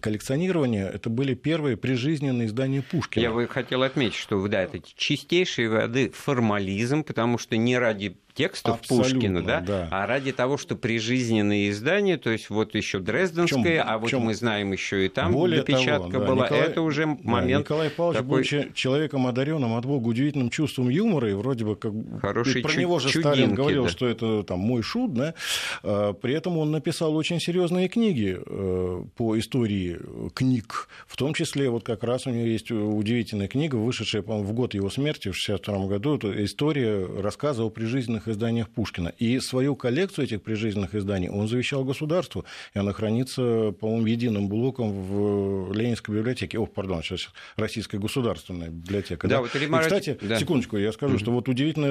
[SPEAKER 2] коллекционирования это были первые прижизненные издания Пушкина.
[SPEAKER 1] Я бы хотел отметить, что да, это чистейшей воды формализм, потому что не ради текстов Абсолютно, Пушкина, да? да, а ради того, что прижизненные издания, то есть вот еще Дрезденское, а вот мы знаем еще и там Более допечатка того, да, была, Николай, это уже момент.
[SPEAKER 2] Да, Николай Павлович такой... был человеком одаренным от Бога удивительным чувством юмора, и вроде бы как
[SPEAKER 1] Хороший
[SPEAKER 2] про чуд... него же чудинки, Сталин говорил, да. что это там мой шут, да? А, при этом он написал очень серьезные книги э, по истории книг, в том числе вот как раз у него есть удивительная книга, вышедшая, по в год его смерти в 1962 году, это история рассказа о прижизненных изданиях Пушкина. И свою коллекцию этих прижизненных изданий он завещал государству, и она хранится, по-моему, единым блоком в Ленинской библиотеке. Ох, пардон, сейчас Российская государственная библиотека. Да, да? Вот Римар... И, кстати, да. секундочку, я скажу, mm-hmm. что вот удивительно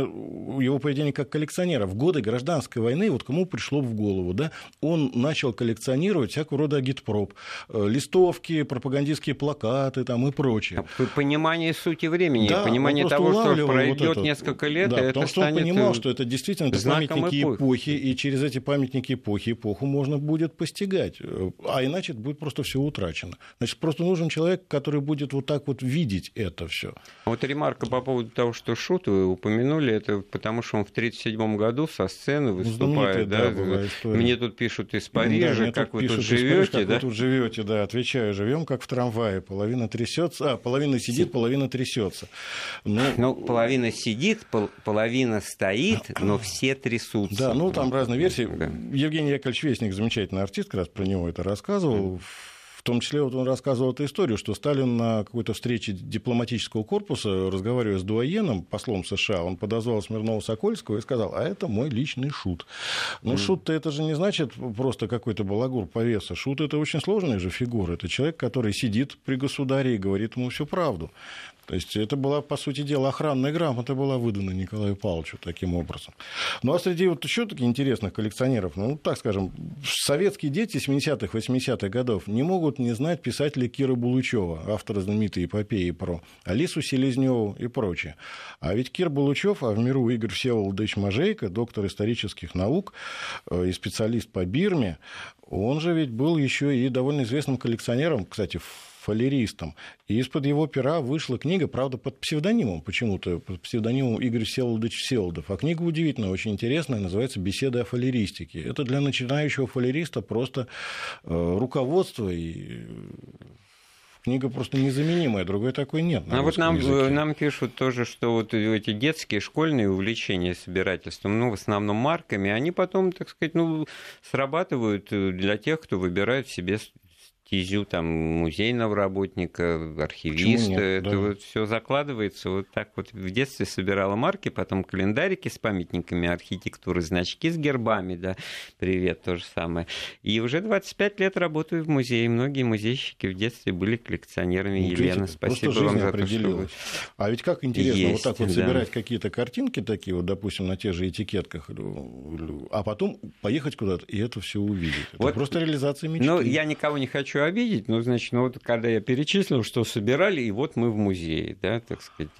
[SPEAKER 2] его поведение как коллекционера. В годы гражданской войны, вот кому пришло в голову, да, он начал коллекционировать всякого рода агитпроп, э, листовки, пропагандистские плакаты там и прочее.
[SPEAKER 1] Понимание сути времени, да, понимание того, что пройдет вот несколько лет,
[SPEAKER 2] да,
[SPEAKER 1] и
[SPEAKER 2] потому
[SPEAKER 1] это
[SPEAKER 2] что станет... он понимал, что это действительно это памятники эпохи. эпохи, и через эти памятники эпохи эпоху можно будет постигать. А иначе это будет просто все утрачено. Значит, просто нужен человек, который будет вот так вот видеть это все.
[SPEAKER 1] Вот ремарка по поводу того, что Шут вы упомянули, это потому что он в 1937 году со сцены ну, выступает. Да, да, мне тут пишут из Парижа, да, как вы тут живете.
[SPEAKER 2] Да? Как вы тут живете, да, отвечаю, живем как в трамвае, половина трясется, а половина сидит, половина трясется.
[SPEAKER 1] Ну, ну половина сидит, половина стоит, но все трясутся.
[SPEAKER 2] Да, ну там разные версии. Да. Евгений Яковлевич Вестник, замечательный артист, как раз про него это рассказывал. В том числе вот он рассказывал эту историю, что Сталин на какой-то встрече дипломатического корпуса, разговаривая с дуаеном, послом США, он подозвал Смирнова-Сокольского и сказал, а это мой личный шут. Ну, mm. шут-то это же не значит просто какой-то балагур повеса. Шут – это очень сложная же фигура. Это человек, который сидит при государе и говорит ему всю правду То есть это была, по сути дела, охранная грамота была выдана Николаю Павловичу таким образом. Ну а среди вот еще таких интересных коллекционеров, ну так скажем, советские дети 70-х, 80-х годов не могут не знать писателя Кира Булычева, автора знаменитой эпопеи про Алису Селезневу и прочее. А ведь Кир Булычев, а в миру Игорь Всеволодович Мажейко, доктор исторических наук э, и специалист по Бирме, он же ведь был еще и довольно известным коллекционером, кстати, фалеристом. И из-под его пера вышла книга, правда, под псевдонимом почему-то, под псевдонимом Игорь Всеволодович Всеволодов. А книга удивительная, очень интересная, называется «Беседы о фалеристике». Это для начинающего фалериста просто э, руководство и книга просто незаменимая, другой такой нет.
[SPEAKER 1] А вот нам, нам пишут тоже, что вот эти детские школьные увлечения собирательством, ну, в основном марками, они потом, так сказать, ну, срабатывают для тех, кто выбирает себе стезю там музейного работника, архивиста. Нет, это да. вот все закладывается. Вот так вот в детстве собирала марки, потом календарики с памятниками архитектуры, значки с гербами, да, привет, то же самое. И уже 25 лет работаю в музее. Многие музейщики в детстве были коллекционерами. Ну, Елена, спасибо вам за то, что вы...
[SPEAKER 2] А ведь как интересно Есть, вот так вот да. собирать какие-то картинки такие, вот, допустим, на тех же этикетках, а потом поехать куда-то и это все увидеть. Это вот, просто реализация мечты.
[SPEAKER 1] Ну, я никого не хочу хочу обидеть, но, значит, ну, вот когда я перечислил, что собирали, и вот мы в музее, да, так сказать.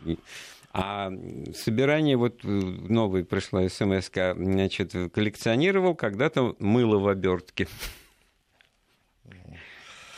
[SPEAKER 1] А собирание, вот э, новый пришла смс значит, коллекционировал когда-то мыло в обертке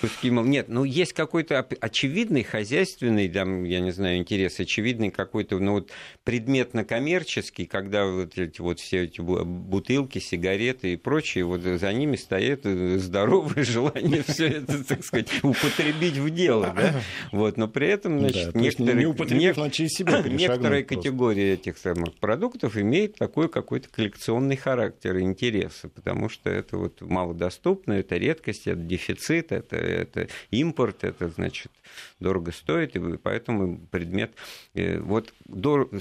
[SPEAKER 1] куски Нет, ну есть какой-то очевидный хозяйственный, там, я не знаю, интерес, очевидный какой-то, ну вот предметно-коммерческий, когда вот эти вот все эти бутылки, сигареты и прочее, вот за ними стоит э, здоровое желание все это, так сказать, употребить в дело, да? Вот, но при этом, значит, да, некоторые, не но через себя некоторые категории этих самых продуктов имеют такой какой-то коллекционный характер интереса, потому что это вот малодоступно, это редкость, это дефицит, это это импорт, это значит дорого стоит, и поэтому предмет... Э, вот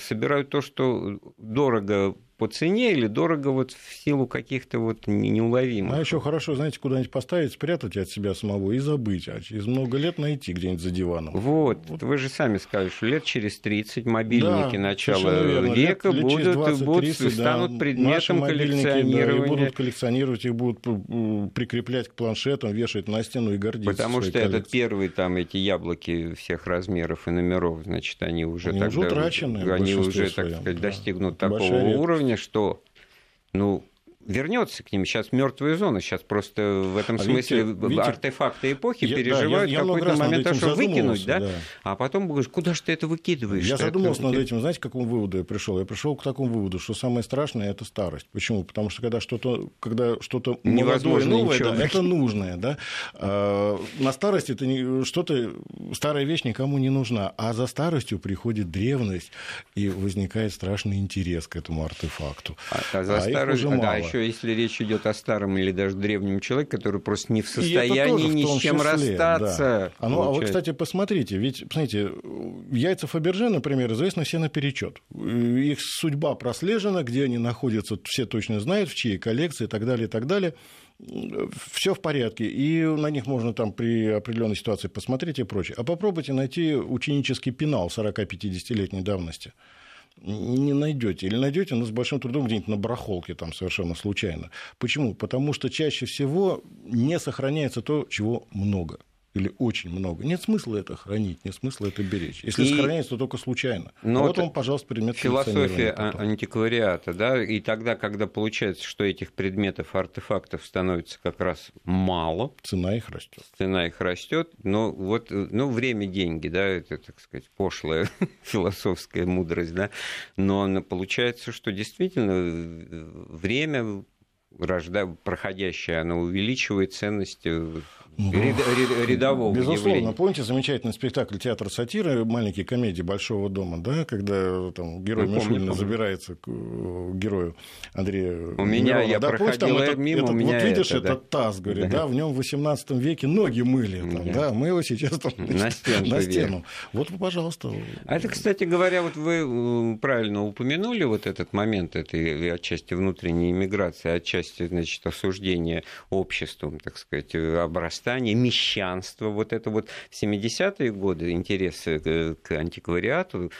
[SPEAKER 1] собирают то, что дорого по цене или дорого вот в силу каких-то вот неуловимых.
[SPEAKER 2] А еще хорошо, знаете, куда-нибудь поставить, спрятать от себя самого и забыть, а через много лет найти где-нибудь за диваном.
[SPEAKER 1] Вот, вот. вы же сами сказали, что лет через 30 мобильники да, начала века лет, будут, лет 20, будут 30, станут да, предметом коллекционирования. Да,
[SPEAKER 2] и будут коллекционировать, их будут прикреплять к планшетам, вешать на стену и гордиться.
[SPEAKER 1] Потому что коллекцией. этот первый, там, эти яблоки всех размеров и номеров, значит, они уже
[SPEAKER 2] они
[SPEAKER 1] тогда...
[SPEAKER 2] Уже утрачены.
[SPEAKER 1] Они уже, так сказать, да. достигнут такого уровня, что ну, вернется к ним. Сейчас мертвая зона. Сейчас просто в этом а смысле видите, видите, артефакты эпохи я, переживают да, я, я какой-то момент, то, что выкинуть, да? да? А потом говоришь, куда же ты это выкидываешь?
[SPEAKER 2] Я задумался это... над этим. Знаете, к какому выводу я пришел? Я пришел к такому выводу, что самое страшное это старость. Почему? Потому что когда что-то, когда что-то молодое, новое, да, это нужное, да. А, на старости это не, что-то старая вещь никому не нужна, а за старостью приходит древность и возникает страшный интерес к этому артефакту.
[SPEAKER 1] А, а за а старость, уже да, еще если речь идет о старом или даже древнем человеке, который просто не в состоянии ни с чем числе, расстаться.
[SPEAKER 2] Да. А, ну, а вот, кстати, посмотрите, ведь, посмотрите, яйца Фаберже, например, известны все наперечет. Их судьба прослежена, где они находятся, все точно знают, в чьей коллекции и так далее, и так далее все в порядке, и на них можно там при определенной ситуации посмотреть и прочее. А попробуйте найти ученический пенал 40-50-летней давности не найдете. Или найдете, но с большим трудом где-нибудь на барахолке там совершенно случайно. Почему? Потому что чаще всего не сохраняется то, чего много или очень много. Нет смысла это хранить, нет смысла это беречь. Если и... сохраняется, то только случайно. Но а вот он, пожалуйста, предмет
[SPEAKER 1] Философия антиквариата, да, и тогда, когда получается, что этих предметов, артефактов становится как раз мало.
[SPEAKER 2] Цена их растет.
[SPEAKER 1] Цена их растет, но вот, ну, время, деньги, да, это, так сказать, пошлая философская мудрость, да, но получается, что действительно э, время рожда... проходящее, оно увеличивает ценность э, рядового
[SPEAKER 2] Безусловно.
[SPEAKER 1] Явления.
[SPEAKER 2] Помните замечательный спектакль «Театр сатиры», маленькие комедии Большого дома, да, когда там, герой ну, Мишулина забирается к э, герою Андрея
[SPEAKER 1] У меня, Миронова. я да, проходил помните, там, мимо,
[SPEAKER 2] этот,
[SPEAKER 1] у меня
[SPEAKER 2] Вот видишь,
[SPEAKER 1] это,
[SPEAKER 2] этот да. таз, говорит, да. да, в нем в 18 веке ноги мыли, там, да. да, мы его сейчас там,
[SPEAKER 1] на, стену, на
[SPEAKER 2] стену. Вот, пожалуйста.
[SPEAKER 1] А это, кстати говоря, вот вы правильно упомянули вот этот момент этой отчасти внутренней иммиграции, отчасти части значит, осуждения обществом, так сказать, обрастания, мещанства. Вот это вот в 70-е годы интерес к антиквариату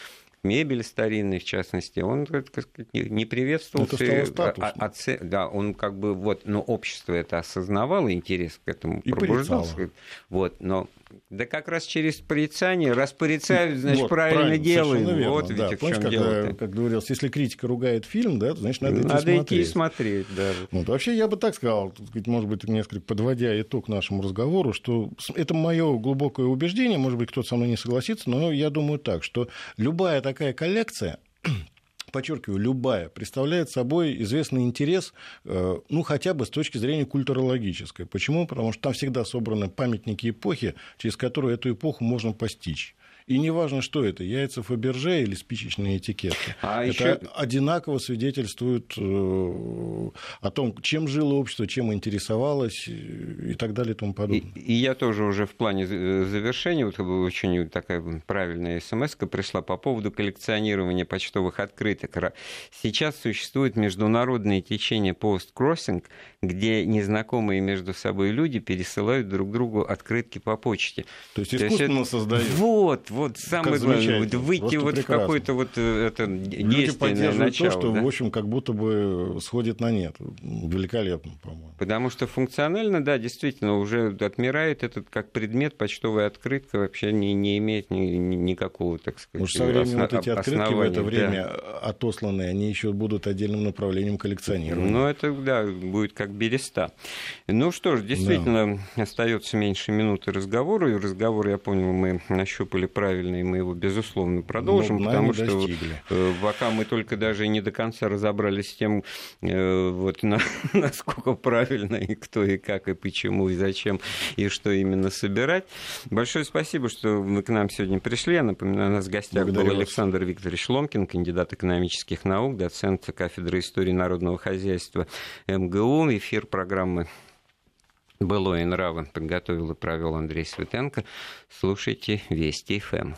[SPEAKER 1] мебель старинная, в частности, он так сказать, не приветствовал.
[SPEAKER 2] Это
[SPEAKER 1] а, оце... Да, он как бы вот, но общество это осознавало, интерес к этому
[SPEAKER 2] и пробуждался.
[SPEAKER 1] Вот, но да как раз через порицание. Раз порицают, значит, вот, правильно, правильно делаем.
[SPEAKER 2] Верно,
[SPEAKER 1] вот
[SPEAKER 2] да. ведь Помнишь, в чем дело. Как, как говорилось, если критика ругает фильм, да, то, значит, надо,
[SPEAKER 1] надо
[SPEAKER 2] идти смотреть.
[SPEAKER 1] идти смотреть, да.
[SPEAKER 2] Вот, вообще, я бы так сказал, может быть, несколько подводя итог нашему разговору, что это мое глубокое убеждение, может быть, кто-то со мной не согласится, но я думаю так, что любая такая коллекция подчеркиваю, любая, представляет собой известный интерес, э, ну, хотя бы с точки зрения культурологической. Почему? Потому что там всегда собраны памятники эпохи, через которые эту эпоху можно постичь. И неважно, что это, яйца Фаберже или спичечные этикетки. А это еще... одинаково свидетельствует э, о том, чем жило общество, чем интересовалось и так далее и тому подобное.
[SPEAKER 1] И, и я тоже уже в плане завершения, вот очень такая правильная смс пришла по поводу коллекционирования почтовых открыток. Сейчас существует международное течение пост-кроссинг, где незнакомые между собой люди пересылают друг другу открытки по почте.
[SPEAKER 2] То есть искусственно То есть, создают.
[SPEAKER 1] Вот, вот самое главное, вот выйти вот в какое-то вот э, это действенное начало.
[SPEAKER 2] то, что, да? в общем, как будто бы сходит на нет. Великолепно, по-моему.
[SPEAKER 1] Потому что функционально, да, действительно, уже отмирает этот как предмет, почтовая открытка вообще не, не имеет ни, ни, никакого, так сказать,
[SPEAKER 2] Уж со временем вот эти открытки в это время да. отосланные, они еще будут отдельным направлением коллекционирования.
[SPEAKER 1] Ну, это, да, будет как береста. Ну что ж, действительно, да. остается меньше минуты разговора, и разговор, я понял, мы нащупали правильный, мы его, безусловно, продолжим, Но потому что достигли. Э, пока мы только даже не до конца разобрались с тем, э, вот, на, насколько правильно и кто, и как, и почему, и зачем, и что именно собирать. Большое спасибо, что вы к нам сегодня пришли. Я напоминаю, у нас в гостях Благодарю был Александр вас. Викторович Ломкин, кандидат экономических наук, доцент кафедры истории народного хозяйства МГУ. Эфир программы было и нравы подготовил и провел Андрей Светенко. Слушайте Вести ФМ.